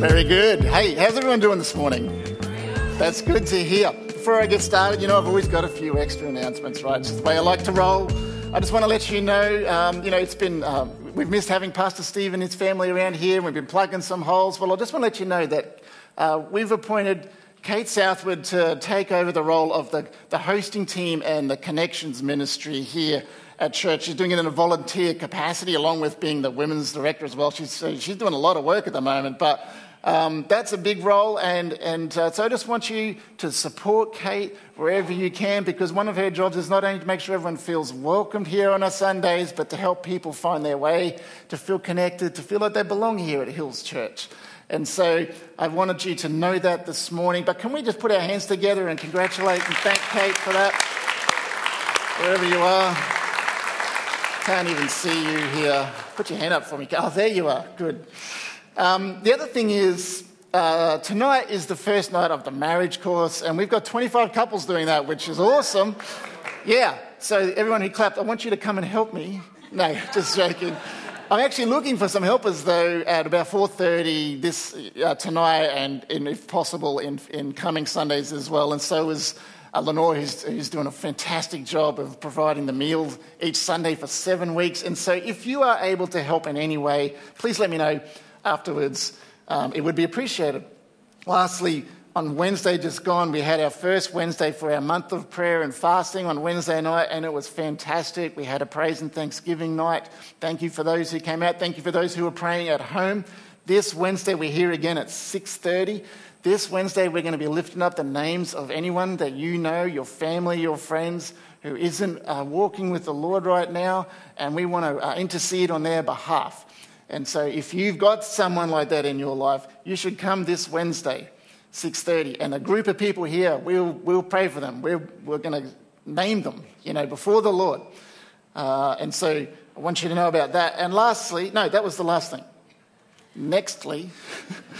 Very good. Hey, how's everyone doing this morning? That's good to hear. Before I get started, you know, I've always got a few extra announcements, right? It's the way I like to roll. I just want to let you know, um, you know, it's been, um, we've missed having Pastor Steve and his family around here. And we've been plugging some holes. Well, I just want to let you know that uh, we've appointed Kate Southwood to take over the role of the, the hosting team and the connections ministry here at church. She's doing it in a volunteer capacity, along with being the women's director as well. She's, she's doing a lot of work at the moment, but um, that's a big role, and, and uh, so I just want you to support Kate wherever you can because one of her jobs is not only to make sure everyone feels welcomed here on our Sundays, but to help people find their way, to feel connected, to feel like they belong here at Hills Church. And so I wanted you to know that this morning. But can we just put our hands together and congratulate and thank Kate for that? Wherever you are. Can't even see you here. Put your hand up for me. Oh, there you are. Good. Um, the other thing is, uh, tonight is the first night of the marriage course, and we've got 25 couples doing that, which is awesome. Yeah, so everyone who clapped, I want you to come and help me. No, just joking. I'm actually looking for some helpers though at about 4:30 this uh, tonight, and, if possible, in, in coming Sundays as well. And so is uh, Lenore, who's, who's doing a fantastic job of providing the meals each Sunday for seven weeks. And so, if you are able to help in any way, please let me know afterwards. Um, it would be appreciated. Lastly, on Wednesday just gone, we had our first Wednesday for our month of prayer and fasting on Wednesday night, and it was fantastic. We had a praise and thanksgiving night. Thank you for those who came out. Thank you for those who were praying at home. This Wednesday, we're here again at 6:30. This Wednesday, we're going to be lifting up the names of anyone that you know, your family, your friends, who isn't uh, walking with the Lord right now, and we want to uh, intercede on their behalf. And so if you've got someone like that in your life, you should come this Wednesday, 6.30. And a group of people here, we'll, we'll pray for them. We're, we're going to name them, you know, before the Lord. Uh, and so I want you to know about that. And lastly, no, that was the last thing. Nextly,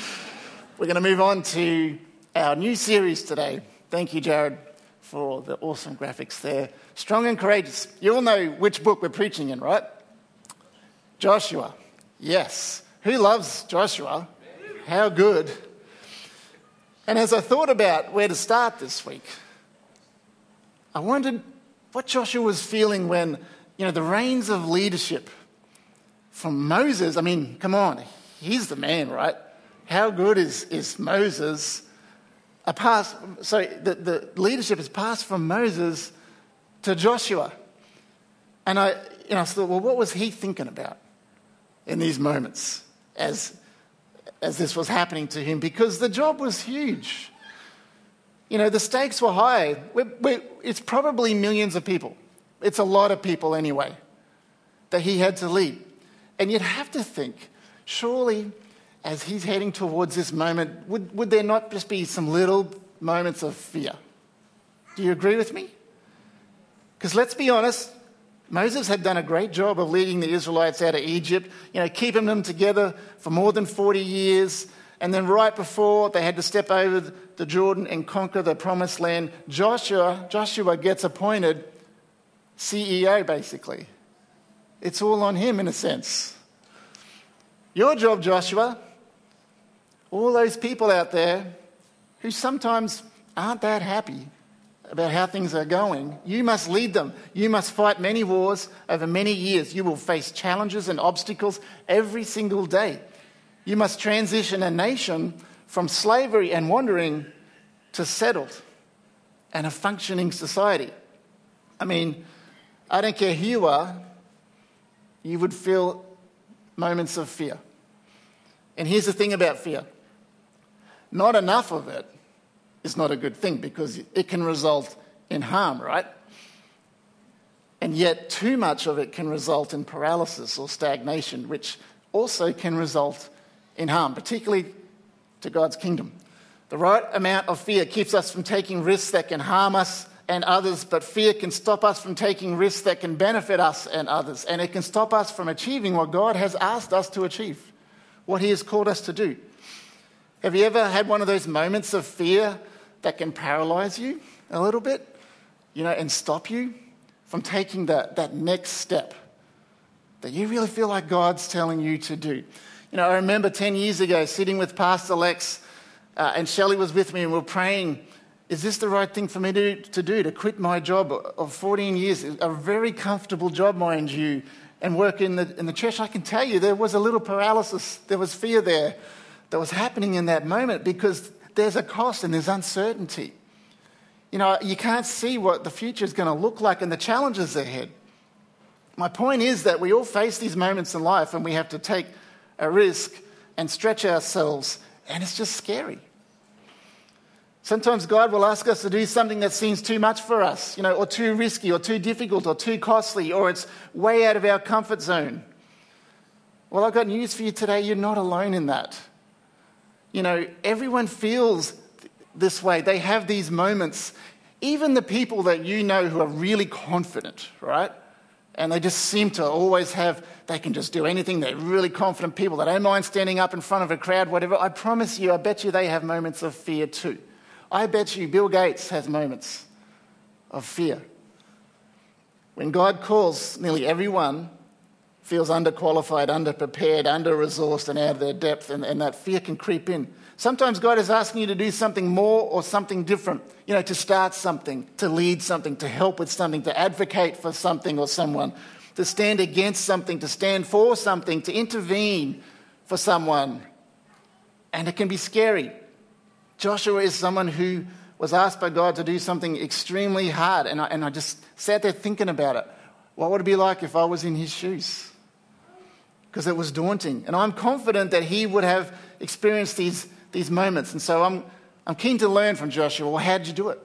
we're going to move on to our new series today. Thank you, Jared, for the awesome graphics there. Strong and courageous. You all know which book we're preaching in, right? Joshua. Yes. Who loves Joshua? How good. And as I thought about where to start this week, I wondered what Joshua was feeling when, you know, the reins of leadership from Moses, I mean, come on, he's the man, right? How good is, is Moses? A pass, so the, the leadership is passed from Moses to Joshua. And I, you know, I thought, well, what was he thinking about? In these moments as, as this was happening to him because the job was huge. You know, the stakes were high. We're, we're, it's probably millions of people. It's a lot of people anyway that he had to lead. And you'd have to think, surely, as he's heading towards this moment, would, would there not just be some little moments of fear? Do you agree with me? Because let's be honest, Moses had done a great job of leading the Israelites out of Egypt, you know, keeping them together for more than 40 years. And then, right before they had to step over the Jordan and conquer the promised land, Joshua, Joshua gets appointed CEO, basically. It's all on him, in a sense. Your job, Joshua, all those people out there who sometimes aren't that happy about how things are going. You must lead them. You must fight many wars over many years. You will face challenges and obstacles every single day. You must transition a nation from slavery and wandering to settled and a functioning society. I mean, I don't care who you are, you would feel moments of fear. And here's the thing about fear not enough of it is not a good thing because it can result in harm, right? And yet, too much of it can result in paralysis or stagnation, which also can result in harm, particularly to God's kingdom. The right amount of fear keeps us from taking risks that can harm us and others, but fear can stop us from taking risks that can benefit us and others. And it can stop us from achieving what God has asked us to achieve, what He has called us to do. Have you ever had one of those moments of fear that can paralyze you a little bit, you know, and stop you from taking that, that next step that you really feel like God's telling you to do? You know, I remember 10 years ago sitting with Pastor Lex, uh, and Shelley was with me, and we were praying is this the right thing for me to, to do, to quit my job of 14 years, a very comfortable job, mind you, and work in the, in the church? I can tell you there was a little paralysis, there was fear there that was happening in that moment because there's a cost and there's uncertainty. You know, you can't see what the future is going to look like and the challenges ahead. My point is that we all face these moments in life and we have to take a risk and stretch ourselves, and it's just scary. Sometimes God will ask us to do something that seems too much for us, you know, or too risky, or too difficult, or too costly, or it's way out of our comfort zone. Well, I've got news for you today. You're not alone in that. You know, everyone feels this way. They have these moments. Even the people that you know who are really confident, right? And they just seem to always have, they can just do anything. They're really confident people. They don't mind standing up in front of a crowd, whatever. I promise you, I bet you they have moments of fear too. I bet you Bill Gates has moments of fear. When God calls, nearly everyone feels underqualified, underprepared, under resourced, and out of their depth, and, and that fear can creep in. Sometimes God is asking you to do something more or something different, you know, to start something, to lead something, to help with something, to advocate for something or someone, to stand against something, to stand for something, to intervene for someone. And it can be scary. Joshua is someone who was asked by God to do something extremely hard, and I, and I just sat there thinking about it. What would it be like if I was in his shoes? Because it was daunting. And I'm confident that he would have experienced these, these moments. And so I'm, I'm keen to learn from Joshua. Well, how did you do it?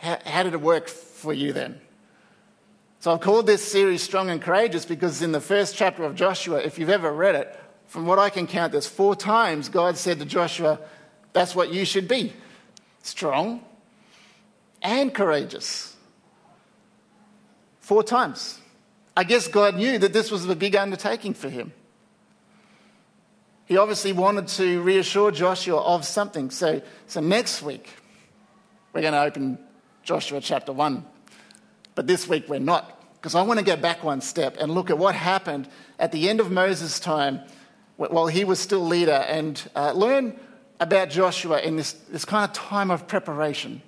How, how did it work for you then? So I've called this series Strong and Courageous because in the first chapter of Joshua, if you've ever read it, from what I can count, there's four times God said to Joshua, that's what you should be strong and courageous. Four times. I guess God knew that this was a big undertaking for him. He obviously wanted to reassure Joshua of something. So, so next week, we're going to open Joshua chapter 1. But this week, we're not. Because I want to go back one step and look at what happened at the end of Moses' time while he was still leader and uh, learn about Joshua in this, this kind of time of preparation.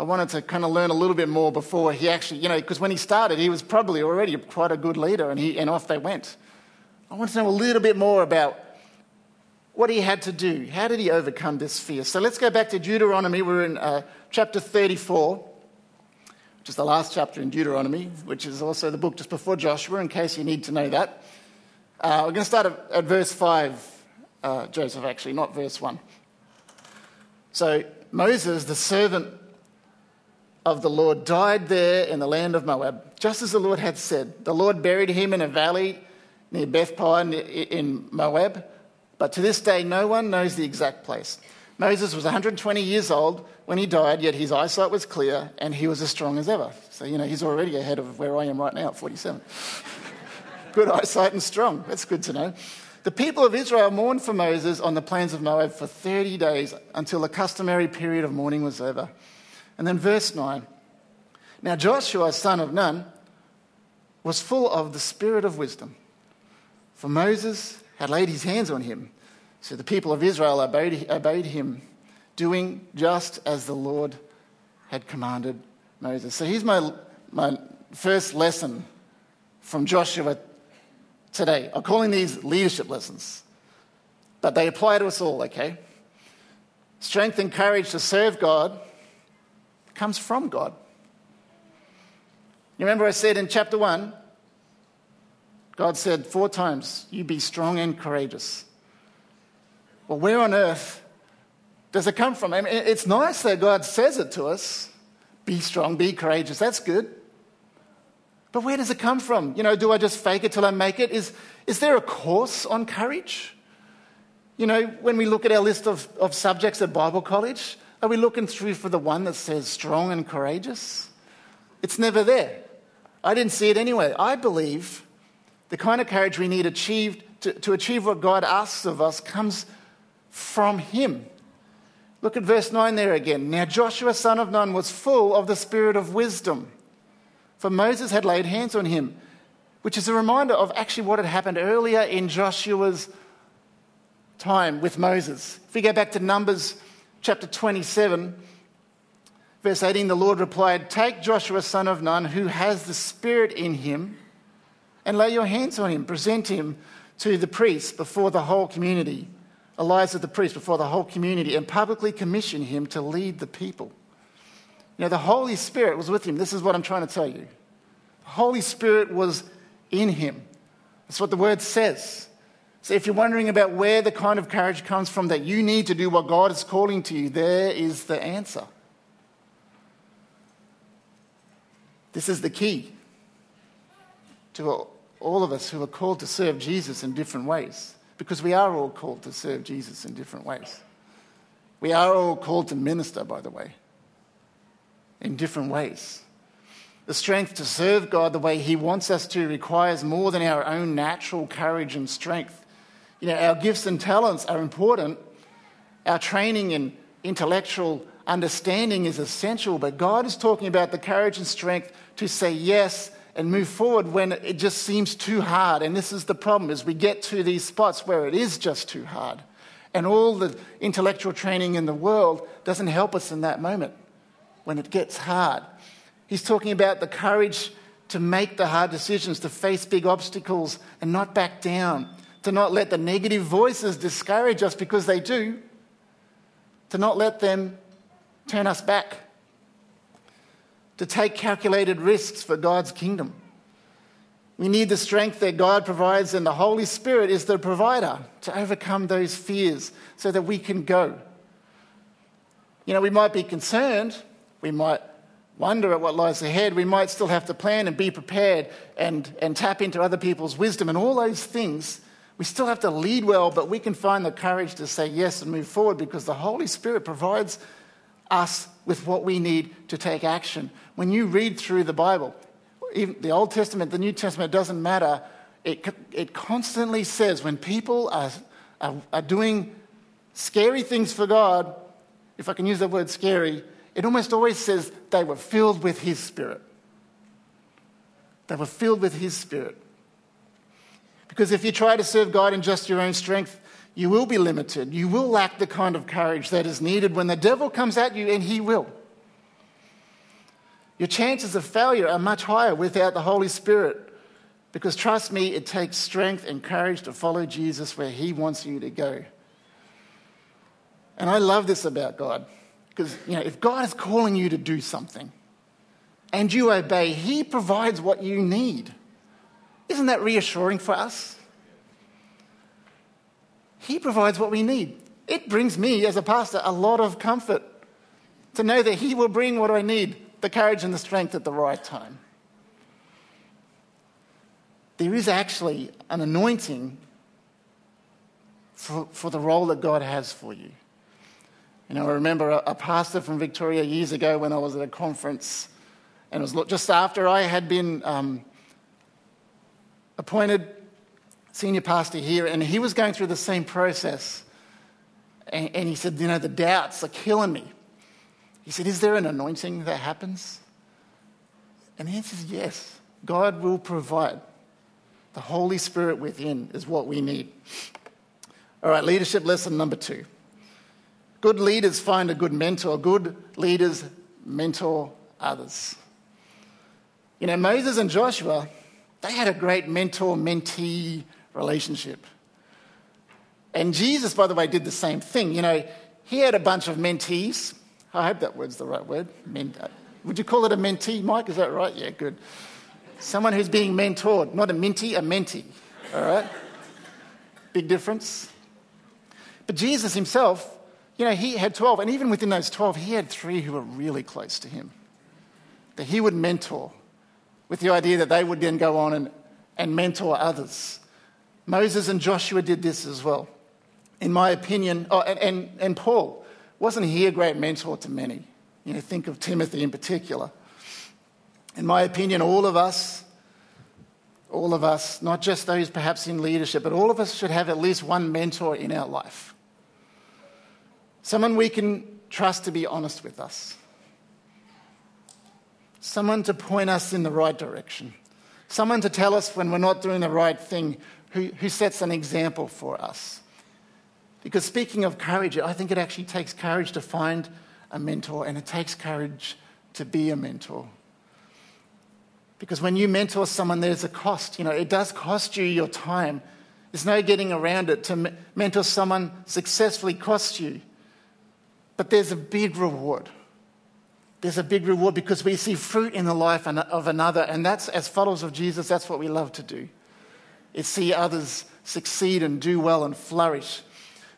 I wanted to kind of learn a little bit more before he actually, you know, because when he started, he was probably already quite a good leader and, he, and off they went. I want to know a little bit more about what he had to do. How did he overcome this fear? So let's go back to Deuteronomy. We're in uh, chapter 34, which is the last chapter in Deuteronomy, which is also the book just before Joshua, in case you need to know that. Uh, we're going to start at, at verse 5 uh, Joseph, actually, not verse 1. So Moses, the servant of the Lord, died there in the land of Moab, just as the Lord had said. The Lord buried him in a valley near Bethpeor in Moab, but to this day no one knows the exact place. Moses was 120 years old when he died, yet his eyesight was clear and he was as strong as ever. So, you know, he's already ahead of where I am right now at 47. good eyesight and strong. That's good to know. The people of Israel mourned for Moses on the plains of Moab for 30 days until the customary period of mourning was over. And then, verse 9 Now Joshua, son of Nun, was full of the spirit of wisdom, for Moses had laid his hands on him. So the people of Israel obeyed, obeyed him, doing just as the Lord had commanded Moses. So here's my, my first lesson from Joshua today. I'm calling these leadership lessons, but they apply to us all, okay? Strength and courage to serve God comes from God. You remember I said in chapter 1, God said four times, You be strong and courageous. Well, where on earth does it come from? I mean, it's nice that God says it to us be strong, be courageous. That's good. But where does it come from? You know, do I just fake it till I make it? Is, is there a course on courage? You know, when we look at our list of, of subjects at Bible college, Are we looking through for the one that says strong and courageous? It's never there. I didn't see it anyway. I believe the kind of courage we need achieved to, to achieve what God asks of us comes from Him. Look at verse 9 there again. Now Joshua, son of Nun, was full of the spirit of wisdom, for Moses had laid hands on him, which is a reminder of actually what had happened earlier in Joshua's time with Moses. If we go back to Numbers chapter 27, verse 18, the Lord replied, Take Joshua, son of Nun, who has the Spirit in him, and lay your hands on him. Present him to the priests before the whole community. Eleazar the priest before the whole community and publicly commission him to lead the people. You know, the Holy Spirit was with him. This is what I'm trying to tell you. The Holy Spirit was in him. That's what the word says. So if you're wondering about where the kind of courage comes from that you need to do what God is calling to you, there is the answer. This is the key to all of us who are called to serve Jesus in different ways, because we are all called to serve Jesus in different ways. We are all called to minister, by the way, in different ways. The strength to serve God the way He wants us to requires more than our own natural courage and strength. You know, our gifts and talents are important. Our training and intellectual understanding is essential, but God is talking about the courage and strength to say yes and move forward when it just seems too hard. And this is the problem is we get to these spots where it is just too hard. And all the intellectual training in the world doesn't help us in that moment when it gets hard. He's talking about the courage to make the hard decisions, to face big obstacles and not back down to not let the negative voices discourage us because they do, to not let them turn us back, to take calculated risks for God's kingdom. We need the strength that God provides, and the Holy Spirit is the provider to overcome those fears so that we can go. You know, we might be concerned, we might wonder at what lies ahead, we might still have to plan and be prepared and, and tap into other people's wisdom and all those things. We still have to lead well, but we can find the courage to say yes and move forward because the Holy Spirit provides us with what we need to take action. When you read through the Bible, even the Old Testament, the New Testament, it doesn't matter. It, it constantly says when people are, are, are doing scary things for God, if I can use that word scary, it almost always says they were filled with His Spirit. They were filled with His Spirit. Because if you try to serve God in just your own strength, you will be limited. You will lack the kind of courage that is needed when the devil comes at you, and he will. Your chances of failure are much higher without the Holy Spirit. Because trust me, it takes strength and courage to follow Jesus where he wants you to go. And I love this about God. Because, you know, if God is calling you to do something and you obey, he provides what you need. Isn't that reassuring for us? He provides what we need. It brings me, as a pastor, a lot of comfort to know that He will bring what I need the courage and the strength at the right time. There is actually an anointing for, for the role that God has for you. You know, I remember a, a pastor from Victoria years ago when I was at a conference, and it was just after I had been um, appointed senior pastor here, and he was going through the same process. And, and he said, You know, the doubts are killing me. He said, Is there an anointing that happens? And the answer is yes. God will provide. The Holy Spirit within is what we need. All right, leadership lesson number two. Good leaders find a good mentor. Good leaders mentor others. You know, Moses and Joshua they had a great mentor mentee relationship. And Jesus, by the way, did the same thing. You know, he had a bunch of mentees. I hope that word's the right word. Uh, would you call it a mentee, Mike? Is that right? Yeah, good. Someone who's being mentored, not a mentee, a mentee. All right? Big difference. But Jesus himself, you know, he had 12, and even within those 12, he had three who were really close to him that he would mentor with the idea that they would then go on and, and mentor others. Moses and Joshua did this as well. In my opinion, oh, and, and, and Paul, wasn't he a great mentor to many? You know, think of Timothy in particular. In my opinion, all of us, all of us, not just those perhaps in leadership, but all of us should have at least one mentor in our life. Someone we can trust to be honest with us. Someone to point us in the right direction. Someone to tell us when we're not doing the right thing, who, who sets an example for us. Because speaking of courage, I think it actually takes courage to find a mentor and it takes courage to be a mentor. Because when you mentor someone, there's a cost. You know, it does cost you your time. There's no getting around it. To mentor someone successfully costs you. But there's a big reward. There's a big reward because we see fruit in the life of another. And that's, as followers of Jesus, that's what we love to do. Is see others succeed and do well and flourish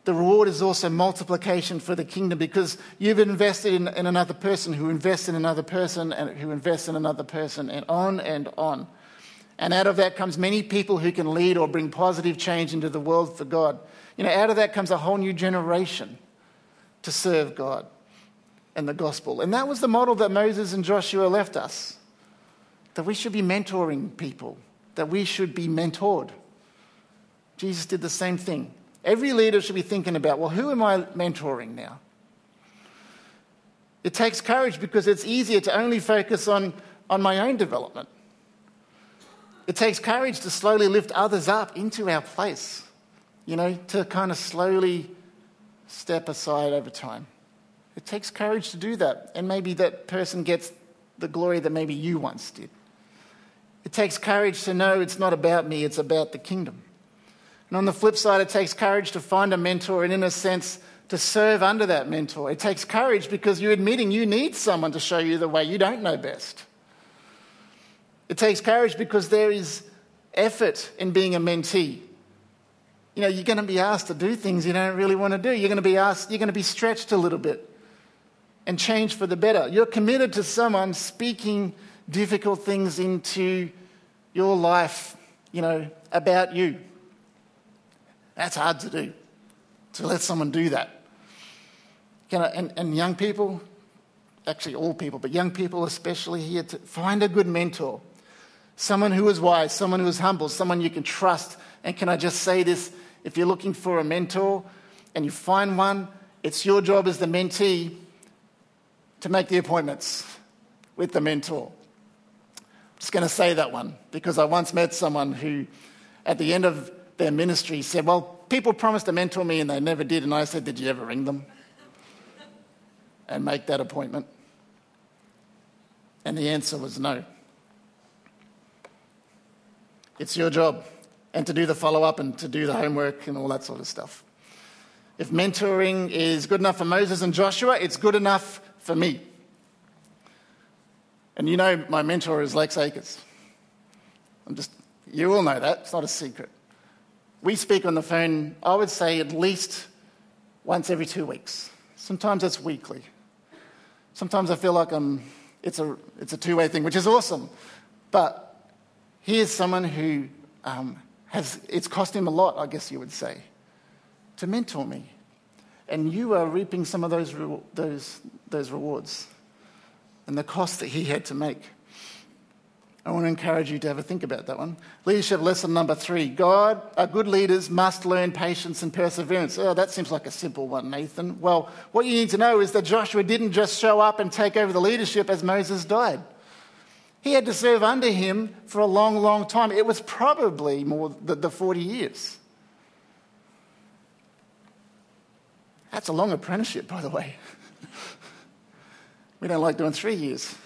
the reward is also multiplication for the kingdom because you've invested in, in, another person who invests in another person and who invests in another person and on and on. And out of that comes many people who can lead or bring positive change into the world for God. You know, out of that comes a whole new generation to serve God and the gospel. And that was the model that Moses and Joshua left us that we should be mentoring people, that we should be mentored. Jesus did the same thing. Every leader should be thinking about, well, who am I mentoring now? It takes courage because it's easier to only focus on, on my own development. It takes courage to slowly lift others up into our place, you know, to kind of slowly step aside over time. It takes courage to do that, and maybe that person gets the glory that maybe you once did. It takes courage to know it's not about me, it's about the kingdom. And on the flip side, it takes courage to find a mentor and, in a sense, to serve under that mentor. It takes courage because you're admitting you need someone to show you the way you don't know best. It takes courage because there is effort in being a mentee. You know, you're going to be asked to do things you don't really want to do. You're going to be asked, you're going to be stretched a little bit and change for the better. You're committed to someone speaking difficult things into your life, you know, about you. That's hard to do, to let someone do that. I, and, and young people, actually all people, but young people especially here, to find a good mentor. Someone who is wise, someone who is humble, someone you can trust. And can I just say this? If you're looking for a mentor and you find one, it's your job as the mentee to make the appointments with the mentor. I'm just going to say that one because I once met someone who, at the end of their ministry said, Well, people promised to mentor me and they never did. And I said, Did you ever ring them and make that appointment? And the answer was no. It's your job, and to do the follow up and to do the homework and all that sort of stuff. If mentoring is good enough for Moses and Joshua, it's good enough for me. And you know, my mentor is Lex Akers. I'm just, you all know that, it's not a secret. We speak on the phone, I would say, at least once every two weeks. Sometimes it's weekly. Sometimes I feel like I'm, it's a, it's a two way thing, which is awesome. But here's someone who um, has, it's cost him a lot, I guess you would say, to mentor me. And you are reaping some of those, those, those rewards and the cost that he had to make. I want to encourage you to have a think about that one. Leadership lesson number three God, our good leaders must learn patience and perseverance. Oh, that seems like a simple one, Nathan. Well, what you need to know is that Joshua didn't just show up and take over the leadership as Moses died. He had to serve under him for a long, long time. It was probably more than the 40 years. That's a long apprenticeship, by the way. we don't like doing three years.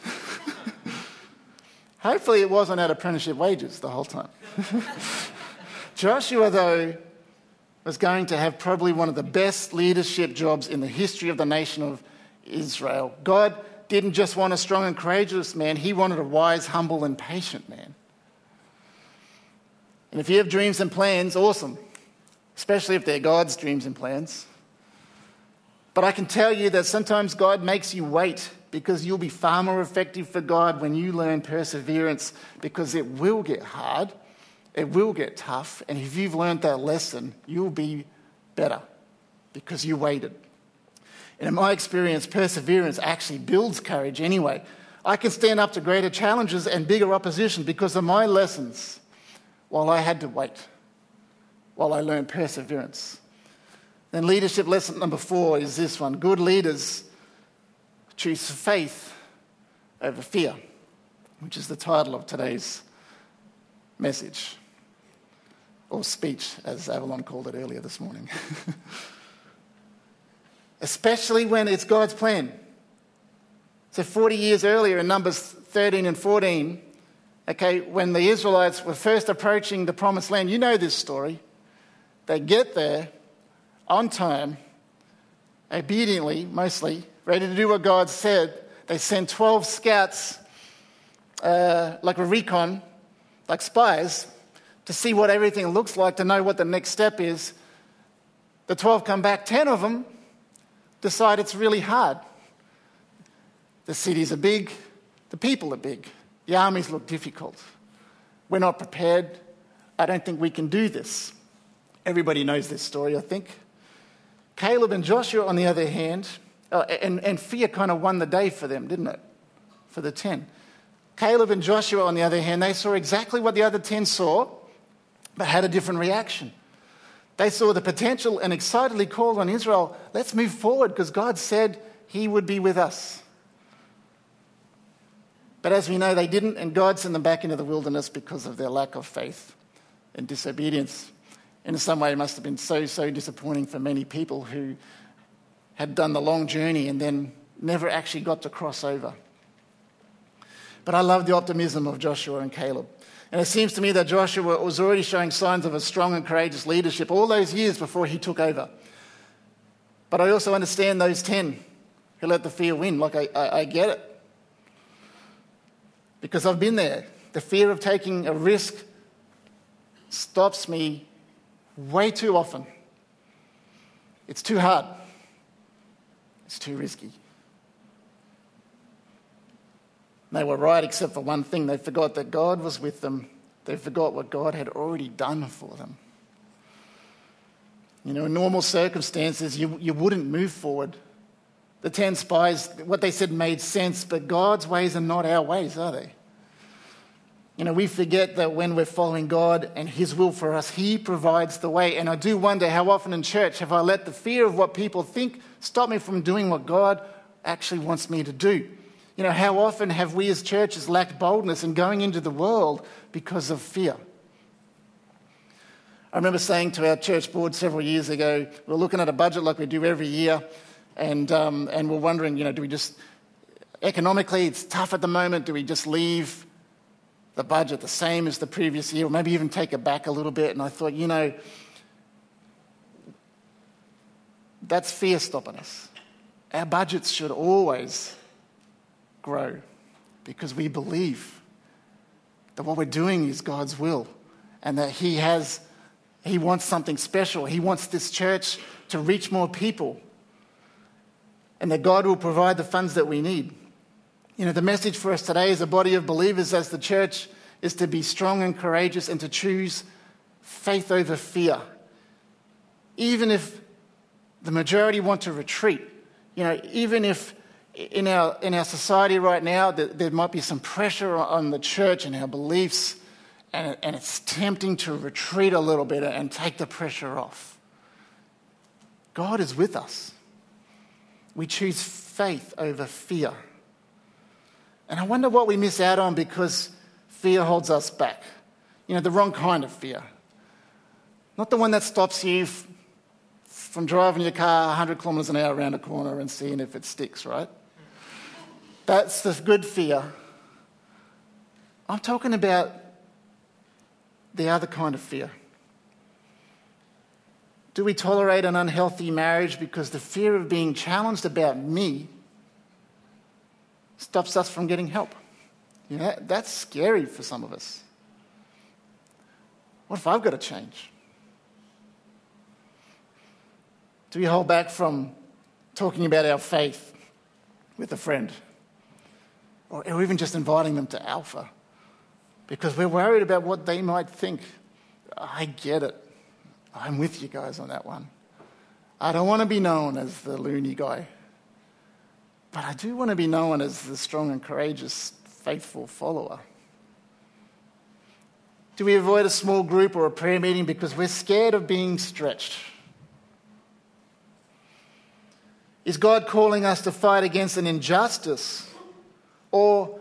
Hopefully, it wasn't at apprenticeship wages the whole time. Joshua, though, was going to have probably one of the best leadership jobs in the history of the nation of Israel. God didn't just want a strong and courageous man, He wanted a wise, humble, and patient man. And if you have dreams and plans, awesome, especially if they're God's dreams and plans. But I can tell you that sometimes God makes you wait because you'll be far more effective for God when you learn perseverance because it will get hard, it will get tough, and if you've learned that lesson, you'll be better because you waited. And in my experience, perseverance actually builds courage anyway. I can stand up to greater challenges and bigger opposition because of my lessons while I had to wait, while I learned perseverance. Then, leadership lesson number four is this one good leaders choose faith over fear, which is the title of today's message, or speech, as Avalon called it earlier this morning. Especially when it's God's plan. So, 40 years earlier in Numbers 13 and 14, okay, when the Israelites were first approaching the promised land, you know this story. They get there on time, obediently, mostly, ready to do what God said. They send 12 scouts, uh, like a recon, like spies, to see what everything looks like, to know what the next step is. The 12 come back, 10 of them decide it's really hard. The cities are big, the people are big, the armies look difficult. We're not prepared. I don't think we can do this. Everybody knows this story, I think. Caleb and Joshua, on the other hand, uh, and, and fear kind of won the day for them, didn't it? For the 10. Caleb and Joshua, on the other hand, they saw exactly what the other 10 saw, but had a different reaction. They saw the potential and excitedly called on Israel, let's move forward because God said he would be with us. But as we know, they didn't, and God sent them back into the wilderness because of their lack of faith and disobedience. In some way, it must have been so, so disappointing for many people who had done the long journey and then never actually got to cross over. But I love the optimism of Joshua and Caleb. And it seems to me that Joshua was already showing signs of a strong and courageous leadership all those years before he took over. But I also understand those 10 who let the fear win. Like, I, I, I get it. Because I've been there. The fear of taking a risk stops me way too often. It's too hard, it's too risky. They were right except for one thing. They forgot that God was with them. They forgot what God had already done for them. You know, in normal circumstances, you, you wouldn't move forward. The 10 spies, what they said made sense, but God's ways are not our ways, are they? You know, we forget that when we're following God and His will for us, He provides the way. And I do wonder how often in church have I let the fear of what people think stop me from doing what God actually wants me to do? You know, how often have we as churches lacked boldness in going into the world because of fear? I remember saying to our church board several years ago, we are looking at a budget like we do every year, and, um, and we're wondering, you know, do we just, economically, it's tough at the moment, do we just leave the budget the same as the previous year, or maybe even take it back a little bit? And I thought, you know, that's fear stopping us. Our budgets should always grow because we believe that what we're doing is God's will and that He has, He wants something special. He wants this church to reach more people and that God will provide the funds that we need. You know, the message for us today as a body of believers, as the church, is to be strong and courageous and to choose faith over fear. Even if the majority want to retreat, you know, even if in our, in our society right now, there might be some pressure on the church and our beliefs, and, and it's tempting to retreat a little bit and take the pressure off. God is with us. We choose faith over fear. And I wonder what we miss out on because fear holds us back. You know, the wrong kind of fear. Not the one that stops you from driving your car 100 kilometres an hour around a corner and seeing if it sticks, right? That's the good fear. I'm talking about the other kind of fear. Do we tolerate an unhealthy marriage because the fear of being challenged about me stops us from getting help? Know, that's scary for some of us. What if I've got to change? Do we hold back from talking about our faith with a friend? or even just inviting them to Alpha because we're worried about what they might think. I get it. I'm with you guys on that one. I don't want to be known as the loony guy. But I do want to be known as the strong and courageous, faithful follower. Do we avoid a small group or a prayer meeting because we're scared of being stretched? Is God calling us to fight against an injustice or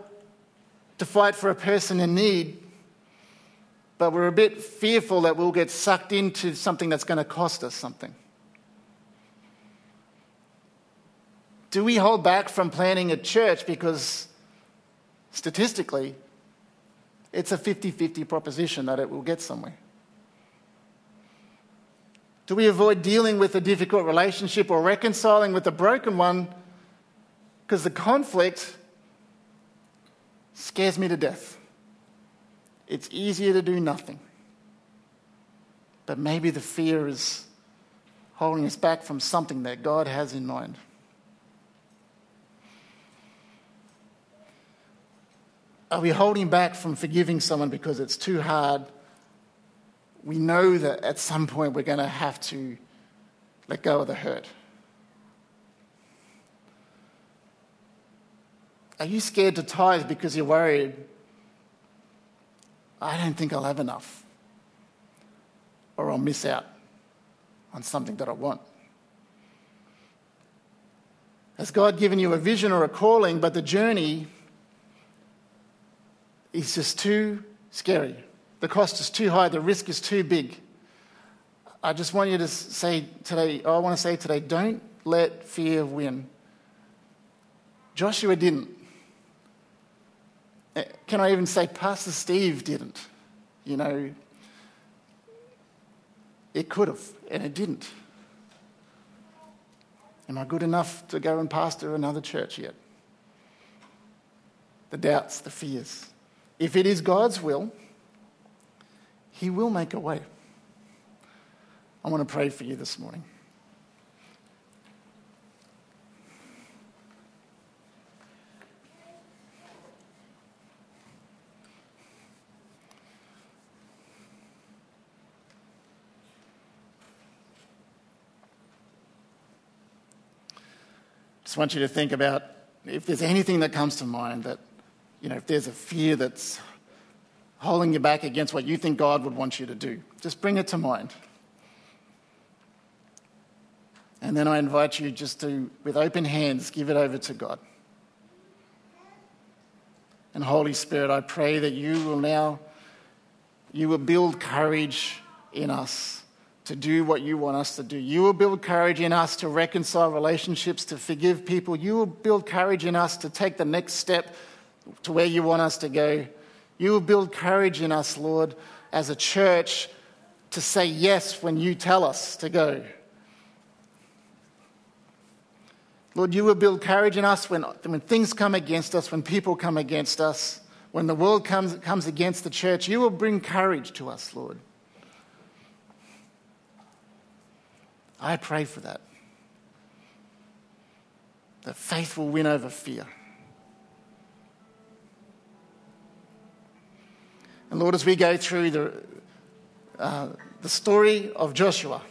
to fight for a person in need, but we're a bit fearful that we'll get sucked into something that's going to cost us something? Do we hold back from planning a church because statistically it's a 50 50 proposition that it will get somewhere. Do we avoid dealing with a difficult relationship or reconciling with a broken one because the conflict scares me to death? It's easier to do nothing. But maybe the fear is holding us back from something that God has in mind. Are we holding back from forgiving someone because it's too hard? We know that at some point we're going to have to let go of the hurt. Are you scared to tithe because you're worried? I don't think I'll have enough, or I'll miss out on something that I want. Has God given you a vision or a calling, but the journey is just too scary. The cost is too high, the risk is too big. I just want you to say today, I want to say today, don't let fear win. Joshua didn't. Eh, can I even say Pastor Steve didn't? You know, it could have, and it didn't. Am I good enough to go and pastor another church yet? The doubts, the fears. If it is God's will, He will make a way. I want to pray for you this morning. Just want you to think about if there's anything that comes to mind that you know, if there's a fear that's holding you back against what you think God would want you to do, just bring it to mind. And then I invite you just to, with open hands, give it over to God. And Holy Spirit, I pray that you will now, you will build courage in us to do what you want us to do. You will build courage in us to reconcile relationships, to forgive people. You will build courage in us to take the next step to where you want us to go. You will build courage in us, Lord, as a church to say yes when you tell us to go. Lord, you will build courage in us when, when things come against us, when people come against us, when the world comes, comes against the church. You will bring courage to us, Lord. I pray for that. That faith will win over fear. And Lord, as we go through the, uh, the story of Joshua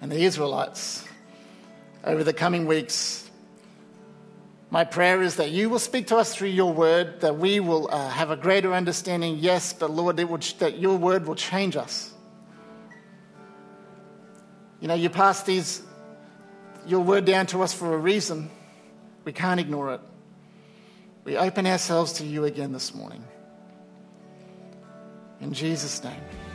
and the Israelites over the coming weeks, my prayer is that you will speak to us through your word, that we will uh, have a greater understanding, yes, but Lord, will, that your word will change us. You know, you pass these, your word down to us for a reason. We can't ignore it. We open ourselves to you again this morning. In Jesus' name.